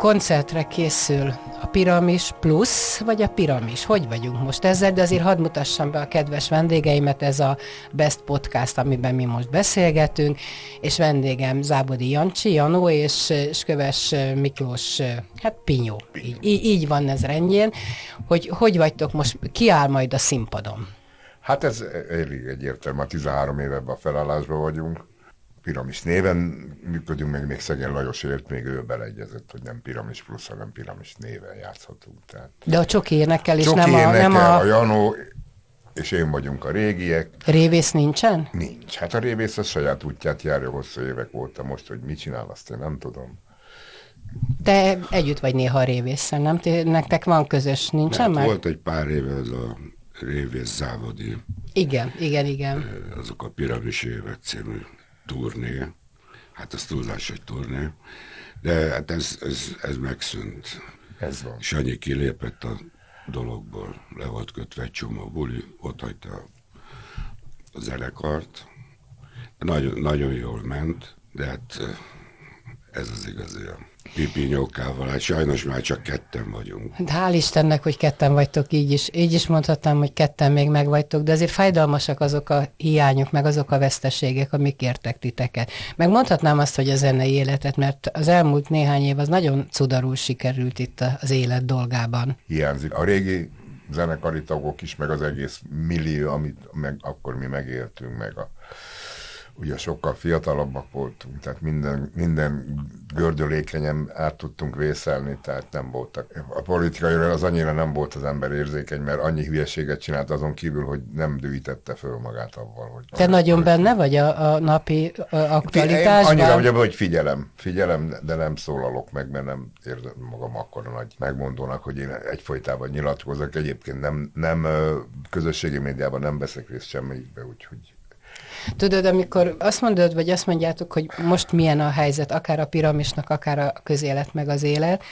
Koncertre készül a Piramis Plus, vagy a Piramis? Hogy vagyunk most ezzel? De azért hadd mutassam be a kedves vendégeimet, ez a Best Podcast, amiben mi most beszélgetünk, és vendégem Zábodi Jancsi, Janó, és, és Köves Miklós, hát Pinyó. Így, így van ez rendjén. Hogy, hogy vagytok most, ki áll majd a színpadon? Hát ez elég egyértelmű, 13 éve ebben a felállásban vagyunk Piramis néven működünk, meg még Szegény Lajos élt, még ő beleegyezett, hogy nem Piramis plusz, hanem Piramis néven játszhatunk. Tehát De a Csoki énekel, és nem a... Nem a... a... Janó, és én vagyunk a régiek. Révész nincsen? Nincs. Hát a révész a saját útját járja, hosszú évek óta. Most, hogy mit csinál, azt én nem tudom. Te együtt vagy néha a révésszel, nem? Te, nektek van közös, nincsen Mert már? volt egy pár éve ez a révész závodi, Igen, igen, igen. azok a Piramis évek című turné. Hát az túlzás, hogy turné. De hát ez, ez, ez megszűnt. Ez van. És annyi kilépett a dologból, le volt kötve egy csomó buli, ott hagyta a, zenekart. Nagyon, nagyon jól ment, de hát ez az igazi pipinyókával. Hát sajnos már csak ketten vagyunk. Hát hál' Istennek, hogy ketten vagytok így is. Így is mondhatnám, hogy ketten még meg vagytok, de azért fájdalmasak azok a hiányok, meg azok a veszteségek, amik értek titeket. Meg mondhatnám azt, hogy a zenei életet, mert az elmúlt néhány év az nagyon cudarul sikerült itt az élet dolgában. Hiányzik. A régi zenekari tagok is, meg az egész millió, amit meg, akkor mi megéltünk, meg a ugye sokkal fiatalabbak voltunk, tehát minden, minden gördülékenyen át tudtunk vészelni, tehát nem voltak. A politikai az annyira nem volt az ember érzékeny, mert annyi hülyeséget csinált azon kívül, hogy nem dühítette föl magát avval, hogy... Te nagyon benne vagy a, a napi a, Én aktualitásban? annyira, hogy, hogy figyelem, figyelem, de nem szólalok meg, mert nem érzem magam akkor nagy megmondónak, hogy én egyfolytában nyilatkozok. Egyébként nem, nem közösségi médiában nem veszek részt semmelyikbe, úgyhogy Tudod, amikor azt mondod, vagy azt mondjátok, hogy most milyen a helyzet, akár a piramisnak, akár a közélet, meg az élet,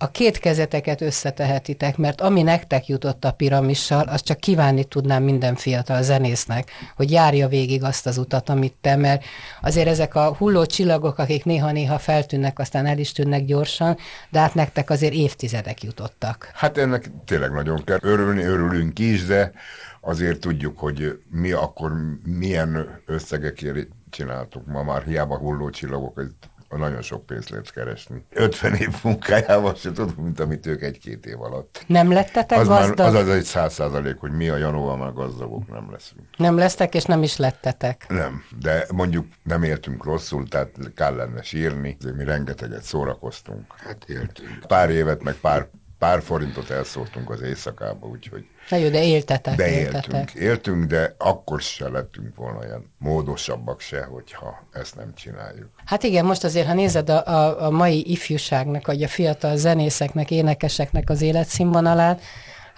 a két kezeteket összetehetitek, mert ami nektek jutott a piramissal, azt csak kívánni tudnám minden fiatal zenésznek, hogy járja végig azt az utat, amit te, mert azért ezek a hulló csillagok, akik néha-néha feltűnnek, aztán el is tűnnek gyorsan, de hát nektek azért évtizedek jutottak. Hát ennek tényleg nagyon kell örülni, örülünk is, de azért tudjuk, hogy mi akkor milyen összegekért csináltuk. Ma már hiába hulló csillagok, nagyon sok pénzt lehet keresni. 50 év munkájával se tudom, mint amit ők egy-két év alatt. Nem lettetek Az, már, gazdag? az az egy száz százalék, hogy mi a Janóval már gazdagok nem leszünk. Nem lesztek, és nem is lettetek. Nem, de mondjuk nem értünk rosszul, tehát kell lenne sírni. Azért mi rengeteget szórakoztunk. Hát éltünk. Pár évet, meg pár, pár forintot elszórtunk az éjszakába, úgyhogy Na jó, de éltetek, de éltetek. éltünk, éltünk, de akkor se lettünk volna ilyen módosabbak se, hogyha ezt nem csináljuk. Hát igen, most azért, ha nézed a, a, a mai ifjúságnak, vagy a fiatal zenészeknek, énekeseknek az életszínvonalát,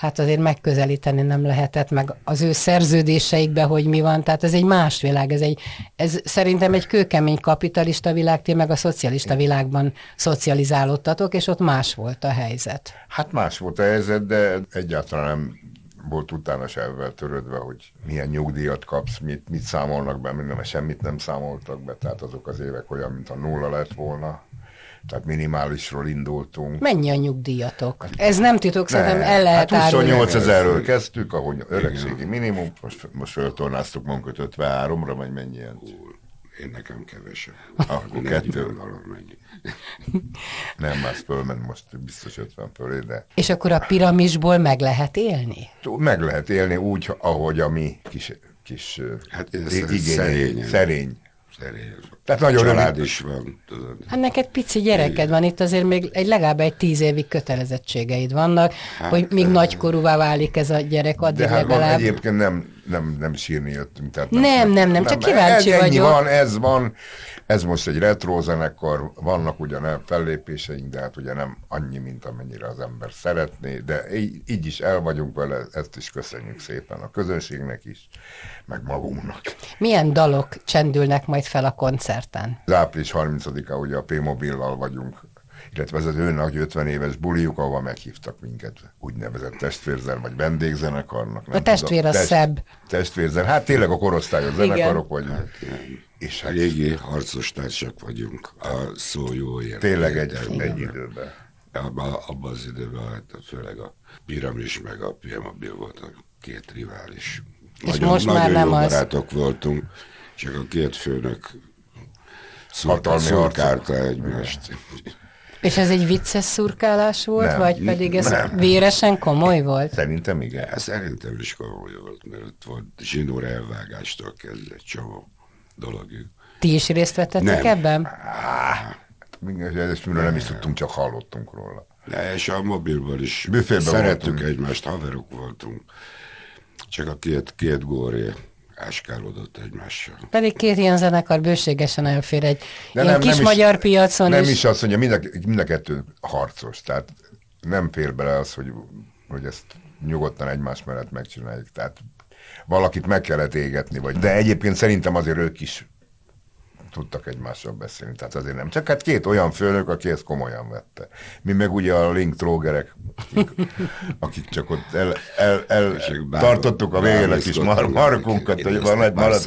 hát azért megközelíteni nem lehetett, meg az ő szerződéseikbe, hogy mi van, tehát ez egy más világ, ez, egy, ez szerintem egy kőkemény kapitalista világ, ti meg a szocialista világban szocializálódtatok, és ott más volt a helyzet. Hát más volt a helyzet, de egyáltalán nem volt utána se ebben törődve, hogy milyen nyugdíjat kapsz, mit, mit számolnak be, minden, mert semmit nem számoltak be, tehát azok az évek olyan, mint a nulla lett volna. Tehát minimálisról indultunk. Mennyi a nyugdíjatok? Ez nem titok, szerintem el lehet hát árulni. 28 ezerről kezdtük, ahogy öregségi minimum, most, most föltornáztuk magunkat 53-ra, vagy mennyi ilyen. Én nekem kevesebb. Akkor kettő. 40 valamennyi. Nem, már fölment most biztos 50 fölé, de És akkor a piramisból meg lehet élni? meg lehet élni úgy, ahogy a mi kis, kis Hát igényeink. Szerény. Szerény. Tehát nagyon Család is van, tudod. Hát neked pici gyereked van, itt azért még egy legalább egy tíz évig kötelezettségeid vannak, hát, hogy míg nagykorúvá válik ez a gyerek, addig De hát van legalább. egyébként nem nem, nem sírni jöttünk. Tehát Nem, nem, nem, csak kíváncsi ez, ennyi vagyok. van, ez van, ez most egy retro zenekar, vannak ugyan el- fellépéseink, de hát ugye nem annyi, mint amennyire az ember szeretné, de így, így is el vagyunk vele, ezt is köszönjük szépen a közönségnek is, meg magunknak. Milyen dalok csendülnek majd fel a koncerten? Az április 30-a ugye a P-mobillal vagyunk, illetve ez az ő nagy 50 éves buliuk, ahova meghívtak minket úgynevezett testvérzen, vagy vendégzenekarnak. nem A testvér tudom. a szebb. Testvérzen, hát tényleg a korosztályos zenekarok vagyunk. És hát Régi harcos társak vagyunk a szó jó értelmében. tényleg egy, egy időben. Abban abba az időben, hát főleg a Piramis meg a Piemobil volt a két rivális. És most már nagyon nem jó az. barátok voltunk, csak a két főnök szurkálta egymást. És ez egy vicces szurkálás volt, Nem, vagy pedig ez nem. véresen komoly volt? Szerintem igen. Ez szerintem is komoly volt, mert ott volt zsinór elvágástól kezdve egy csomó dologjuk. Ti is részt vettetek Nem. ebben? Miről nem is tudtunk, csak hallottunk róla. De és a mobilból is Büfében szerettük voltunk. egymást, haverok voltunk. Csak a két, két góré áskálódott egymással. Pedig két ilyen zenekar bőségesen elfér egy De ilyen kis is- magyar piacon Nem is. is azt mondja, mind a, mind a kettő harcos, tehát nem fér bele az, hogy, hogy ezt nyugodtan egymás mellett megcsináljuk. Tehát valakit meg kellett égetni, vagy. De egyébként szerintem azért ők is tudtak egymással beszélni, tehát azért nem. Csak hát két olyan főnök, aki ezt komolyan vette. Mi meg ugye a link trógerek, akik, akik csak ott el, el, el bár- tartottuk a végén a kis mar, markunkat, hogy van egy marad,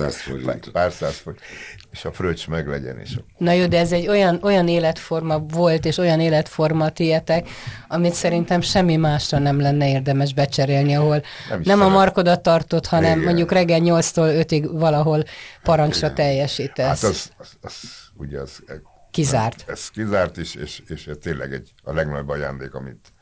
pár száz forint, és a fröccs meg legyen, és akkor Na jó, de ez egy olyan, olyan életforma volt, és olyan életforma tietek, amit szerintem semmi másra nem lenne érdemes becserélni, ahol Nem nem, a markodat tartott, hanem Igen. mondjuk reggel 8-tól 5-ig valahol parancsra teljesítesz. Hát az, az, az ugye az... Kizárt. Ez kizárt is, és, és ez tényleg egy, a legnagyobb ajándék, amit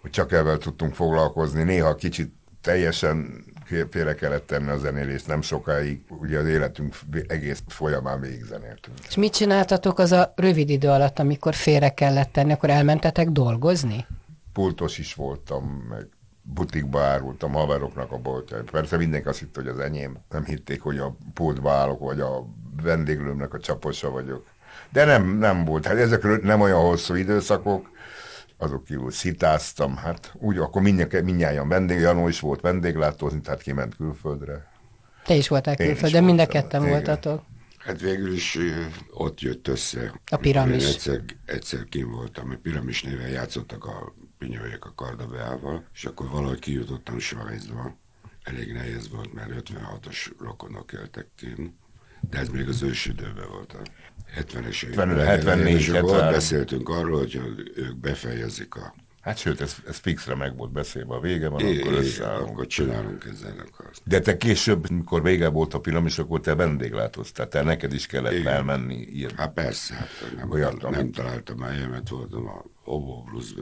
hogy csak ezzel tudtunk foglalkozni. Néha kicsit teljesen félre kellett tenni a zenélést, nem sokáig, ugye az életünk egész folyamán végig zenéltünk. És mit csináltatok az a rövid idő alatt, amikor félre kellett tenni, akkor elmentetek dolgozni? Pultos is voltam, meg butikba árultam haveroknak a boltjai. Persze mindenki azt hitte, hogy az enyém. Nem hitték, hogy a pultba állok, vagy a vendéglőmnek a csaposa vagyok. De nem, nem volt. Hát ezek nem olyan hosszú időszakok, azok kívül szitáztam, hát úgy, akkor mindjárt, mindjárt vendég, Janó is volt vendéglátózni, tehát kiment külföldre. Te is voltál Én külföldön, mind a ketten igen. voltatok. Hát végül is ott jött össze. A piramis. Én egyszer, egyszer kim voltam, a piramis néven játszottak a pinyóiak a kardabeával, és akkor valahogy kijutottam Svájcba. Elég nehéz volt, mert 56-os rokonok éltek kim. De ez még az ősidőben volt a 70-es évek. 70, elején, 74, És akkor ott 73. beszéltünk arról, hogy ők befejezik a... Hát sőt, ez, ez fixre meg volt beszélve, a vége van, É, akkor igen, összeállunk. akkor csinálunk ezzel akart. De te később, mikor vége volt a piramis, akkor te vendéglátoztál, te neked is kellett Igen. elmenni. Ilyen. Hát persze, hát nem, Olyat, nem amit- találtam helyemet, voltam a Obo Blues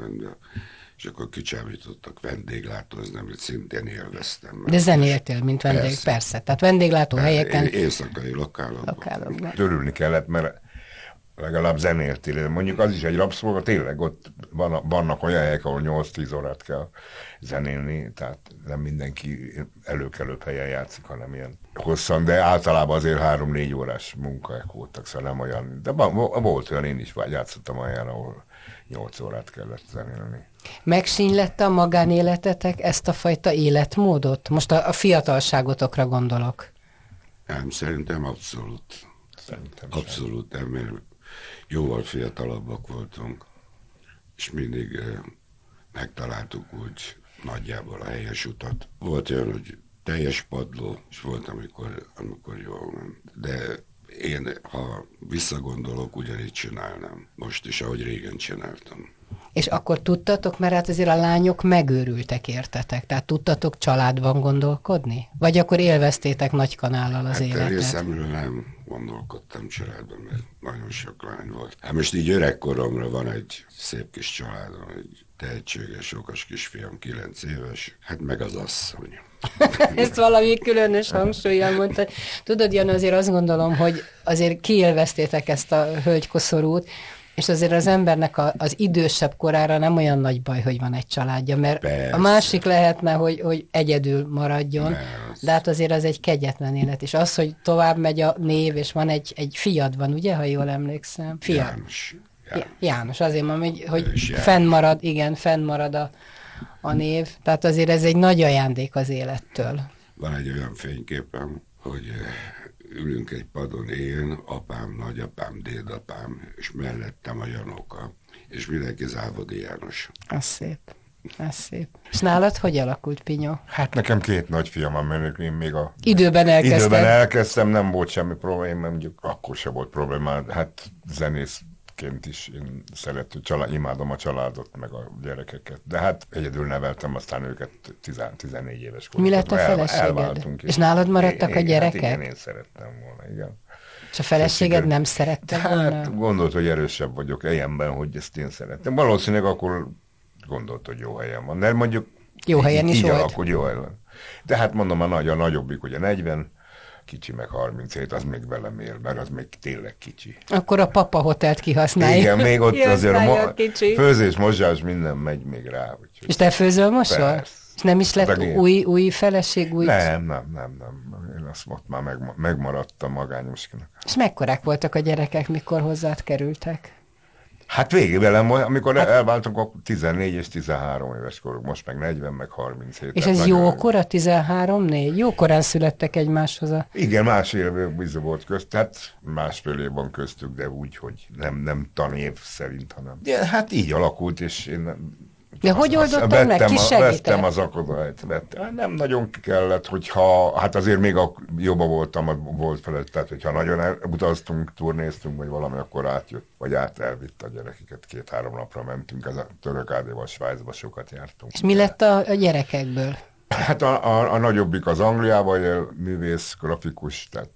és akkor kicsábítottak vendéglátózni, amit szintén élveztem. De zenéltél, mint vendég, persze. Persze. Tehát vendéglátó helyeken, Éjszakai lokálokban. lokálokban. Örülni kellett, mert legalább zenéltél. Mondjuk az is egy rabszolga, tényleg ott van, vannak olyan helyek, ahol 8-10 órát kell zenélni, tehát nem mindenki előkelőbb helyen játszik, hanem ilyen hosszan, de általában azért 3-4 órás munkák voltak, szóval nem olyan, de van- volt olyan, én is vagy játszottam olyan, ahol 8 órát kellett zenélni. Megsínylette a magánéletetek ezt a fajta életmódot? Most a, a fiatalságotokra gondolok. Nem, szerintem abszolút. Szerintem. Abszolút nem, mert jóval fiatalabbak voltunk, és mindig eh, megtaláltuk úgy nagyjából a helyes utat. Volt olyan, hogy teljes padló, és volt, amikor, amikor jól ment. De én, ha visszagondolok, ugyanígy csinálnám. Most is, ahogy régen csináltam. És akkor tudtatok, mert hát azért a lányok megőrültek értetek, tehát tudtatok családban gondolkodni? Vagy akkor élveztétek nagy kanállal az Hát életet? részemről nem gondolkodtam családban, mert nagyon sok lány volt. Hát most így öregkoromra van egy szép kis családom, egy tehetséges, okos kisfiam, kilenc éves, hát meg az asszony. Ezt valami különös hangsúlyjal mondta. Tudod, Jan, azért azt gondolom, hogy azért kiélveztétek ezt a hölgykoszorút, és azért az embernek a, az idősebb korára nem olyan nagy baj, hogy van egy családja, mert Persze. a másik lehetne, hogy, hogy egyedül maradjon, Persze. De hát azért az egy kegyetlen élet, és az, hogy tovább megy a név, és van egy, egy fiad van, ugye, ha jól emlékszem? Fiad. János. János, János azért mondom, hogy, hogy fennmarad, igen, fennmarad a, a név. Tehát azért ez egy nagy ajándék az élettől. Van egy olyan fényképem, hogy ülünk egy padon, én, apám, nagyapám, dédapám, és mellettem a Janóka, és mindenki Závodi János. Az szép. Ez szép. És nálad hogy alakult, Pinyó? Hát nekem két nagyfiam van, mert én még a... Időben elkezdted. Időben elkezdtem, nem volt semmi probléma, mondjuk akkor sem volt probléma. Hát zenészként is én szerető, család, imádom a családot, meg a gyerekeket. De hát egyedül neveltem aztán őket 10, 14 éves korban. Mi lett a El- feleséged? elváltunk, És nálad maradtak a igen, gyerekek? Hát igen, én szerettem volna, igen. És a feleséged nem szerette volna? Hát gondolt, hogy erősebb vagyok ilyenben, hogy ezt én szerettem. Valószínűleg akkor gondolt, hogy jó helyen van. De mondjuk Jó helyen is így volt. Alakul, jó helyen. De hát mondom, a nagy, a nagyobbik ugye 40, kicsi meg 37, az még velem él, mert az még tényleg kicsi. Akkor a papa hotelt kihasználja. Igen, még ott azért mo- a kicsi. főzés, mozsás, minden megy még rá. Úgyhogy... És te főzöl mosol? És nem is lett én. új, új feleség, új... Nem, nem, nem, nem. Én azt ott már meg, megmaradtam magányosnak. És mekkorák voltak a gyerekek, mikor hozzád kerültek? Hát végig velem, amikor hát, elváltunk, akkor 14 és 13 éves koruk, most meg 40, meg 37. És tehát ez jó kora, 13-4? Jó korán születtek egymáshoz a... Igen, másfél év volt közt, tehát másfél év van köztük, de úgy, hogy nem, nem tanév szerint, hanem. Ja, hát így alakult, és én nem- De hogy oldottad meg? vettem Ki segített? Vettem az akadályt, vettem. Hát Nem nagyon kellett, hogyha, hát azért még a, jobban voltam, volt felett, tehát hogyha nagyon utaztunk, turnéztunk, vagy valami, akkor átjött, vagy át elvitt a gyerekeket, két-három napra mentünk, ez a török ádéval, Svájcba sokat jártunk. És mi lett a, a gyerekekből? Hát a, a, a nagyobbik az Angliában él, művész, grafikus, tehát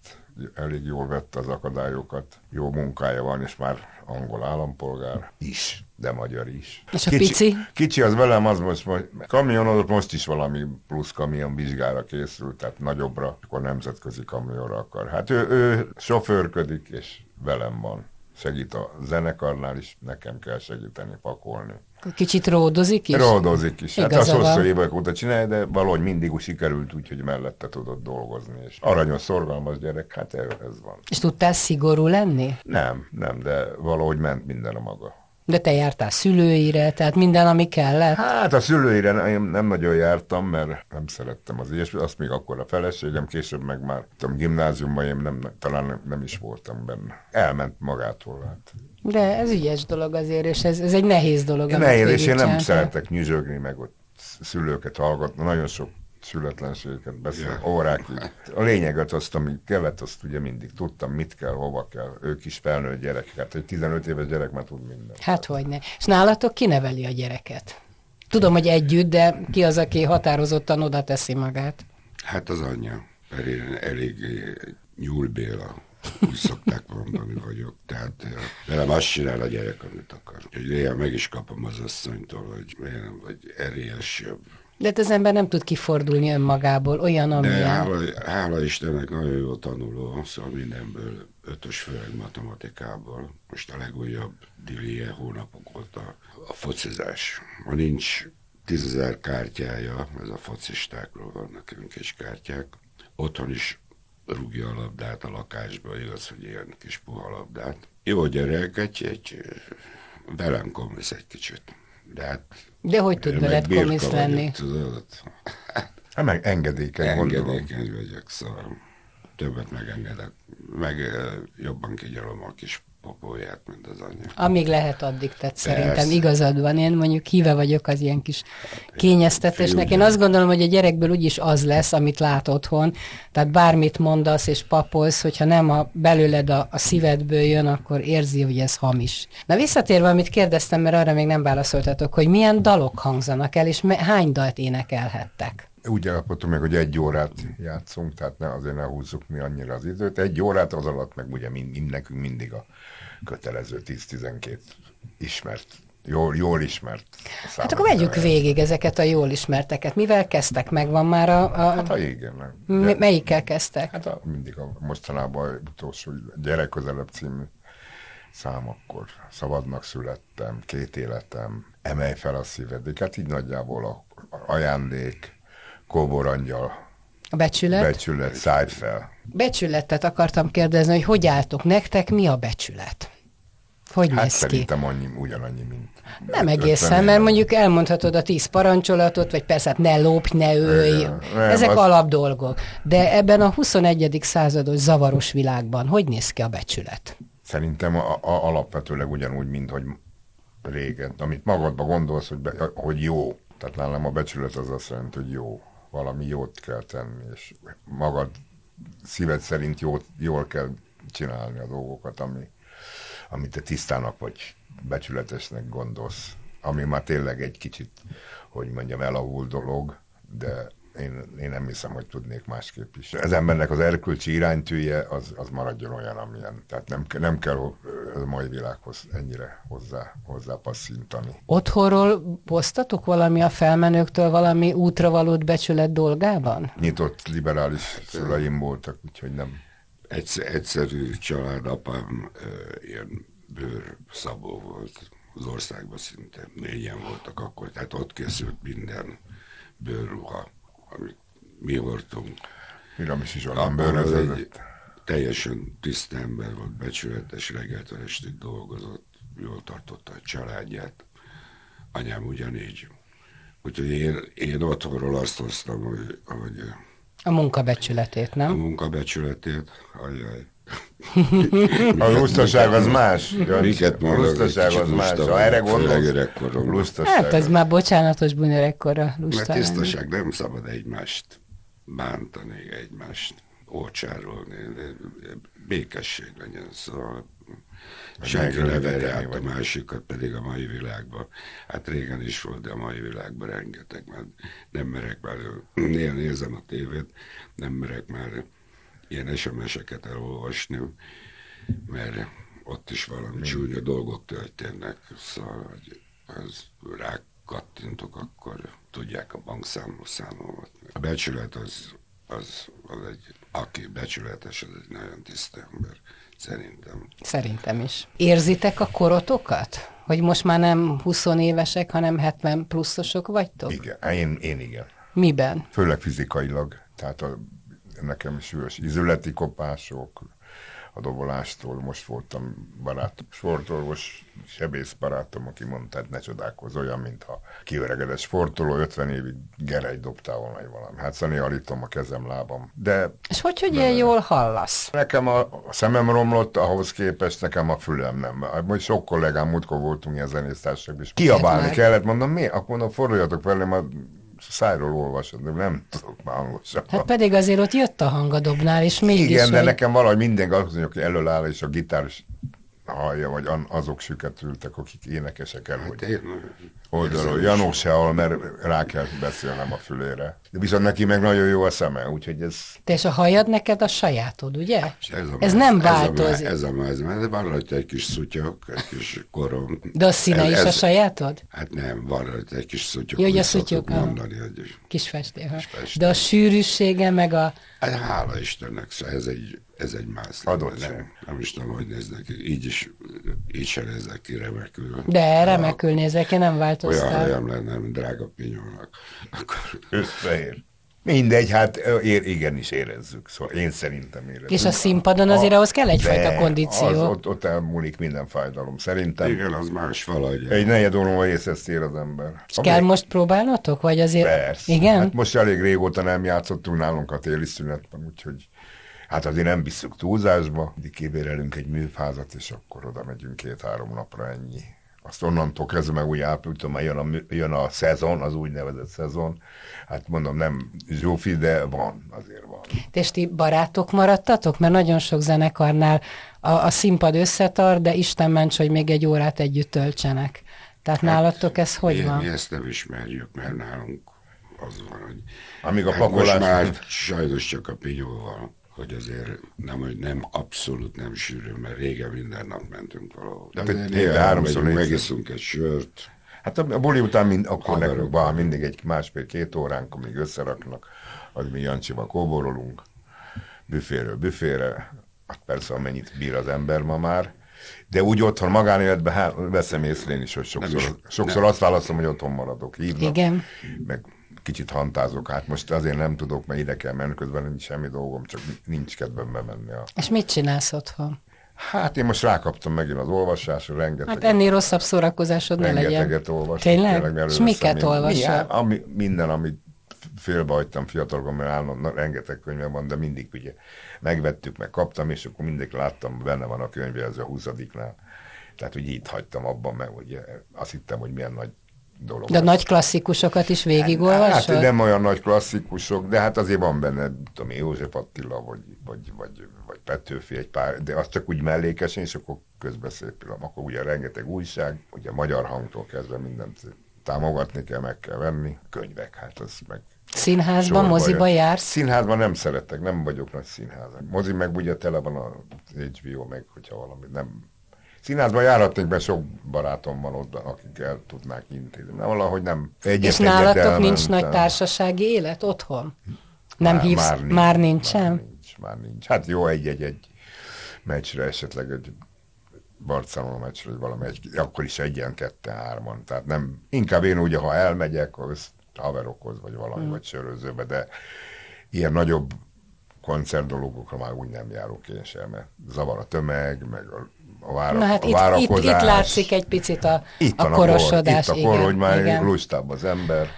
elég jól vette az akadályokat. Jó munkája van, és már angol állampolgár is, de magyar is. És a pici? Kicsi az velem, az most, most kamionodott most is valami plusz kamion vizsgára készült, tehát nagyobbra, akkor nemzetközi kamionra akar. Hát ő, ő sofőrködik, és velem van. Segít a zenekarnál is, nekem kell segíteni pakolni. Kicsit ródozik is? Ródozik is. Hát Igaza az hosszú van. évek óta csinálja, de valahogy mindig úgy sikerült úgy, hogy mellette tudott dolgozni. És aranyos, szorgalmas gyerek, hát ez van. És tudtál szigorú lenni? Nem, nem, de valahogy ment minden a maga. De te jártál szülőire, tehát minden, ami kellett. Hát a szülőire nem, nem nagyon jártam, mert nem szerettem az ilyesmi, azt még akkor a feleségem, később meg már tudom, gimnáziumban én nem, talán nem, is voltam benne. Elment magától. Hát. De ez ügyes dolog azért, és ez, ez egy nehéz dolog. Nehéz, és én nem szeretek nyüzsögni, meg ott szülőket hallgatni, nagyon sok születlenségeket beszél, Ja. órákig. A lényeget azt, ami kellett, azt ugye mindig tudtam, mit kell, hova kell. Ők is felnőtt gyerekek, hát egy 15 éves gyerek már tud mindent. Hát hogyne. És nálatok kineveli a gyereket? Tudom, hogy együtt, de ki az, aki határozottan oda teszi magát? Hát az anyja, mert én elég nyúlbéla, úgy szokták mondani vagyok. Tehát eh, velem azt csinál a gyerek, amit akar. Úgyhogy néha meg is kapom az asszonytól, hogy miért nem vagy erélyesebb. De hát az ember nem tud kifordulni önmagából, olyan, De amilyen. hála, hála Istennek nagyon jó tanuló, szóval mindenből ötös, főleg matematikában. Most a legújabb dilie hónapok óta a focizás. Ma nincs tízezer kártyája, ez a focistákról vannak nekünk is kártyák. Otthon is rúgja a labdát a lakásba, igaz, hogy ilyen kis puha labdát. Jó gyerek, egy, egy velem komisz egy kicsit. De hát De hogy tud veled komisz lenni? Tudod? Hát meg engedékeny, gondolom. Engedékeny vagyok, szóval többet megengedek. Meg jobban kigyalom a kis popóját, mint az anyja. Amíg lehet, addig tett szerintem. Persze. Igazad van. Én mondjuk híve vagyok az ilyen kis kényeztetésnek. Én azt gondolom, hogy a gyerekből úgyis az lesz, amit lát otthon. Tehát bármit mondasz és papolsz, hogyha nem a, belőled a, a szívedből jön, akkor érzi, hogy ez hamis. Na visszatérve, amit kérdeztem, mert arra még nem válaszoltatok, hogy milyen dalok hangzanak el, és hány dalt énekelhettek? Úgy állapodtunk meg, hogy egy órát játszunk, tehát ne, azért ne húzzuk mi annyira az időt. Egy órát az alatt meg ugye mind, mind nekünk mindig a kötelező 10-12 ismert, jól, jól ismert Hát akkor számot. végig ezeket a jól ismerteket. Mivel kezdtek? Megvan már a... a... Hát ha igen. nem. M- De- melyikkel kezdtek? Hát a, mindig a mostanában utolsó gyerek közelebb című szám, akkor szabadnak születtem, két életem, emelj fel a szívedik, hát így nagyjából a, a ajándék, kóbor angyal, A becsület? Becsület, szállj fel. Becsületet akartam kérdezni, hogy hogy álltok nektek, mi a becsület? Hogy Hát néz ki? szerintem annyi, ugyanannyi, mint... Nem egészen, mert éve. mondjuk elmondhatod a tíz parancsolatot, vagy persze hát ne lopj, ne ölj, Igen. Ezek az- alapdolgok. De ebben a 21. százados zavaros világban hogy néz ki a becsület? Szerintem a, a, alapvetőleg ugyanúgy, mint hogy régen. Amit magadba gondolsz, hogy, be, hogy jó. Tehát nálam a becsület az azt jelenti, hogy jó. Valami jót kell tenni, és magad szíved szerint jót, jól kell csinálni a dolgokat, ami, amit te tisztának vagy becsületesnek gondolsz. Ami már tényleg egy kicsit, hogy mondjam, elavult dolog, de én, én nem hiszem, hogy tudnék másképp is. Az embernek az erkölcsi iránytűje az, az maradjon olyan, amilyen. Tehát nem, nem kell a mai világhoz ennyire hozzá, hozzá passzintani. Otthonról posztatok valami a felmenőktől, valami útra valót becsület dolgában? Nyitott liberális szüleim voltak, úgyhogy nem. Egyszer, egyszerű család, apám ö, ilyen bőrszabó volt az országban szinte. Négyen voltak akkor, tehát ott készült minden bőrruha, amit mi hordtunk. Miramis is egy bőröződött. teljesen tiszta ember volt, becsületes, reggeltől estig dolgozott, jól tartotta a családját. Anyám ugyanígy. Úgyhogy én, én otthonról azt hoztam, hogy, hogy A munkabecsületét, a nem? munkabecsületét, ajaj. A lusztaság az más. Miket a kicsit az más. Ha erre gondolsz, lusztaság. Hát ez már bocsánatos bűnör ekkora Mert lusta lenni. tisztaság nem szabad egymást bántani, egymást ócsárolni, békesség legyen, szóval senki megrövidíteni, át a másikat, pedig a mai világban, hát régen is volt, de a mai világban rengeteg, mert nem merek már, néha nézem a tévét, nem merek már ilyen SMS-eket elolvasni, mert ott is valami csúnya dolgok történnek, szóval, hogy az rá kattintok, akkor tudják a bankszámlámat. A becsület az, az, az egy, aki becsületes, az egy nagyon tiszta ember, szerintem. Szerintem is. Érzitek a korotokat? Hogy most már nem 20 évesek, hanem 70 pluszosok vagytok? Igen, én, én igen. Miben? Főleg fizikailag. Tehát a, nekem súlyos izületi kopások, a dobolástól. Most voltam barát, sportolvos, sebész barátom, aki mondta, hát ne csodálkozz, olyan, mintha kiöregedett sportoló, 50 évig gerej dobtál volna egy valami. Hát szóval állítom a kezem, lábam. De És hogy, hogy ilyen jól hallasz? Nekem a, a szemem romlott, ahhoz képest nekem a fülem nem. Majd sok kollégám, múltkor voltunk ilyen zenésztársak, és kiabálni kellett, mondom, mi? Akkor mondom, forduljatok velem, szájról olvasod, de nem tudok már hangosan. Hát pedig azért ott jött a hangadobnál, és mégis... Igen, de hogy- nekem valahogy minden azt mondja, aki elől áll, és a gitár is hallja, vagy azok süketültek, akik énekesek el, hogy Hát én oldalról. Janó se hall, mert rá kell beszélnem a fülére. De viszont neki meg nagyon jó a szeme, úgyhogy ez Te és a hajad neked a sajátod, ugye? És Ez, a Ez máz- nem Ez a, változik. ez a máz, mert van rajta egy kis szutyok, egy kis korom. De a színe Ez- is a ez- sajátod? Hát nem, van rajta egy kis szutyok. Jó, hogy a szutyok, mondani, hogy Kis festél. De a sűrűsége, meg a... Hát hála Istennek, szóval ez egy, ez egy mászló. Adottság. Nem, nem is tudom, hogy néznek ki. Így is, így se néznek ki remekül. De remekül nézek, én nem Olyan változtál. hajam lenne, mint drága pinyolnak. Akkor összeér. Mindegy, hát ér, igenis érezzük. Szóval én szerintem érezzük. És a színpadon azért ahhoz kell egyfajta De kondíció. Az, ott, ott elmúlik minden fájdalom. Szerintem igen, az más valahogy. egy negyed óra észhez ér az ember. És kell most próbálnotok, vagy azért... Persze. Igen? Hát most elég régóta nem játszottunk nálunk a téli szünetben, úgyhogy hát azért nem visszük túlzásba. Mindig kibérelünk egy műfázat, és akkor oda megyünk két-három napra ennyi. Azt onnantól kezdve meg úgy április, már jön a, jön a szezon, az úgynevezett szezon. Hát mondom, nem zsófi, de van, azért van. És ti barátok maradtatok? Mert nagyon sok zenekarnál a, a színpad összetart, de Isten ments, hogy még egy órát együtt töltsenek. Tehát nálatok ez hogy mi, van? mi ezt nem ismerjük, mert nálunk az van, hogy Amíg a hát most pakolás... már sajnos csak a pinyóval, hogy azért nem, hogy nem abszolút nem sűrű, mert régen minden nap mentünk valahol. De azért néha háromszor, megiszunk egy sört, Hát a a buli után mind, akkor nekünk van mindig egy másfél-két óránk, amíg összeraknak, az mi Jancsival kóborolunk, büféről büfére, hát persze amennyit bír az ember ma már, de úgy otthon magánéletben há- veszem észre én is, hogy sokszor, is- sokszor azt válaszom, hogy otthon maradok. Hívnak, Igen. meg kicsit hantázok. Hát most azért nem tudok, mert ide kell menni, közben nincs semmi dolgom, csak nincs kedvem bemenni. A... És mit csinálsz otthon? Hát én most rákaptam megint az olvasásra, rengeteg. Hát ennél rosszabb szórakozásod ne legyen. Rengeteget olvasok. Tényleg? tényleg És miket olvasol? Mi, ami, minden, amit félbehagytam fiatalokon, mert állandóan rengeteg könyve van, de mindig ugye megvettük, meg kaptam, és akkor mindig láttam, benne van a könyve, ez a húszadiknál. Tehát, hogy itt hagytam abban, mert ugye azt hittem, hogy milyen nagy dolog. De nagy klasszikusokat is végigolvasod? Hát nem olyan nagy klasszikusok, de hát azért van benne, tudom én, József Attila, vagy, vagy, vagy, vagy Petőfi egy pár, de az csak úgy mellékesen, és akkor közbeszépülöm. Akkor ugye rengeteg újság, ugye magyar hangtól kezdve mindent támogatni kell, meg kell venni. Könyvek, hát az meg Színházban, moziba jársz? Színházban nem szeretek, nem vagyok nagy színházak. Mozi meg ugye tele van a HBO, meg hogyha valami nem Színházban járhatnék be, sok barátom van ott, akik el tudnák intézni. De valahogy nem. Egyet, És nálatok nincs nagy társasági élet otthon? Nem már, hívsz? Már, nincs, már nincsen? Már nincs, már nincs. Hát jó, egy-egy meccsre esetleg egy Barcelona meccsre, vagy valami, egy, akkor is egyen, ketten, hárman. Tehát nem, inkább én ugye, ha elmegyek, az haverokhoz, vagy valami, hmm. vagy sörözőbe, de ilyen nagyobb koncert dolgokra már úgy nem járok én sem, mert zavar a tömeg, meg a a, vára, Na hát a várakozás. Itt, itt, itt látszik egy picit a, itt a korosodás. Kor, itt a kor, igen, hogy már igen. lustább az ember.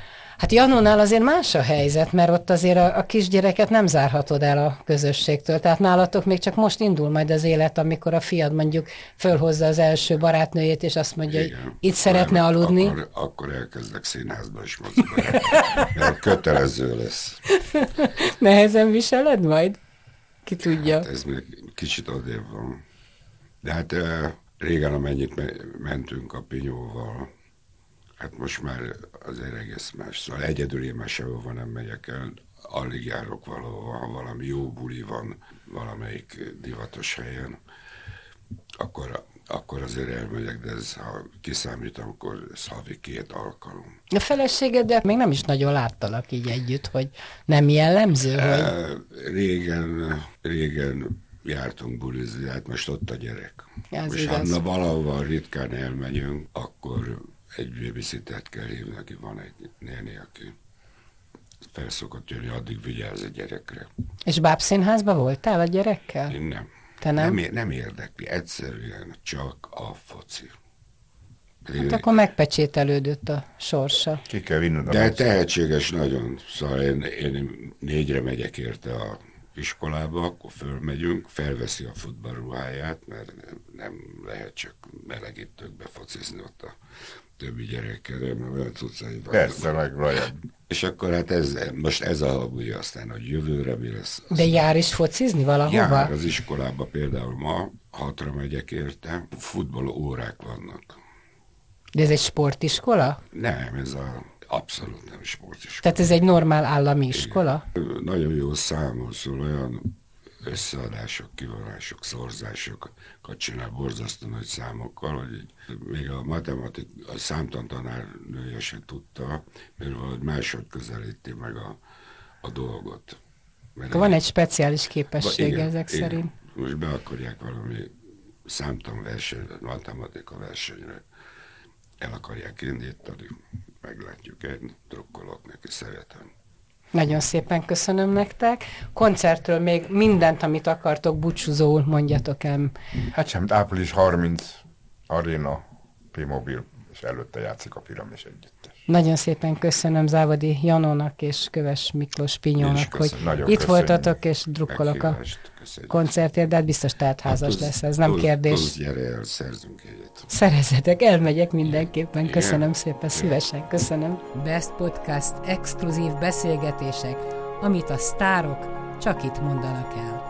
Hát Janónál azért más a helyzet, mert ott azért a, a kisgyereket nem zárhatod el a közösségtől. Tehát nálatok még csak most indul majd az élet, amikor a fiad mondjuk fölhozza az első barátnőjét, és azt mondja, Igen, hogy itt szeretne aludni. Akkor, akkor elkezdek színházba is moziba. kötelező lesz. Nehezen viseled majd? Ki tudja. Hát ez még kicsit odébb van. De hát régen, amennyit mentünk a pinyóval, hát most már azért egész más. Szóval egyedül én már sehova nem megyek el, alig járok valahova, ha valami jó buli van valamelyik divatos helyen, akkor, akkor azért elmegyek, de ez, ha kiszámítom, akkor ez havi két alkalom. A feleségeddel még nem is nagyon láttalak így együtt, hogy nem jellemző, hogy... Régen, régen jártunk bulizni, hát most ott a gyerek. Ez most igaz. ha valahova ritkán elmegyünk, akkor egy babysittert kell hívni, aki van egy néni, aki felszokott jönni, addig vigyáz a gyerekre. És bábszínházban voltál a gyerekkel? Én nem. Te nem? Nem, nem érdekli, egyszerűen csak a foci. Hát akkor megpecsételődött a sorsa. Ki kell vinned a De tehetséges nagyon. Szóval én, én négyre megyek érte a iskolába, akkor fölmegyünk, felveszi a futballruháját, mert nem lehet csak melegítőkbe focizni ott a többi gyerekkel, mert olyan cuccai van. Persze, meg. És akkor hát ez, most ez a ugye aztán, hogy jövőre mi lesz. De jár is focizni valahova? Jár az iskolába például ma, hatra megyek érte, futball órák vannak. De ez egy sportiskola? Nem, ez a Abszolút nem sportiskola. Tehát ez egy normál állami iskola? Igen. Nagyon jó számol, szóval olyan összeadások, kivonások, szorzásokat csinál borzasztó nagy számokkal, hogy így, még a matematik, a számtantanár nője se tudta, mert valahogy máshogy közelíti meg a, a dolgot. Mert van egy speciális képesség igen, ezek igen. szerint. Most be akarják valami számtanversenyre, matematika versenyre el akarják indítani, meglátjuk, én drukkolok neki, szeretem. Nagyon szépen köszönöm nektek. Koncertről még mindent, amit akartok, búcsúzóul mondjatok el. Hát sem, április 30 Arena, P-Mobil, és előtte játszik a Piramis együttes. Nagyon szépen köszönöm Závadi Janónak és Köves Miklós Pinyónak, hogy Nagyon itt köszönjük. voltatok, és drukkolok a koncertért, de hát biztos házas hát, lesz, ez nem tusz, kérdés. Tusz, gyere el, szerzünk egyet. Szerezetek, elmegyek mindenképpen, köszönöm szépen, szívesen, köszönöm. Best Podcast exkluzív beszélgetések, amit a sztárok csak itt mondanak el.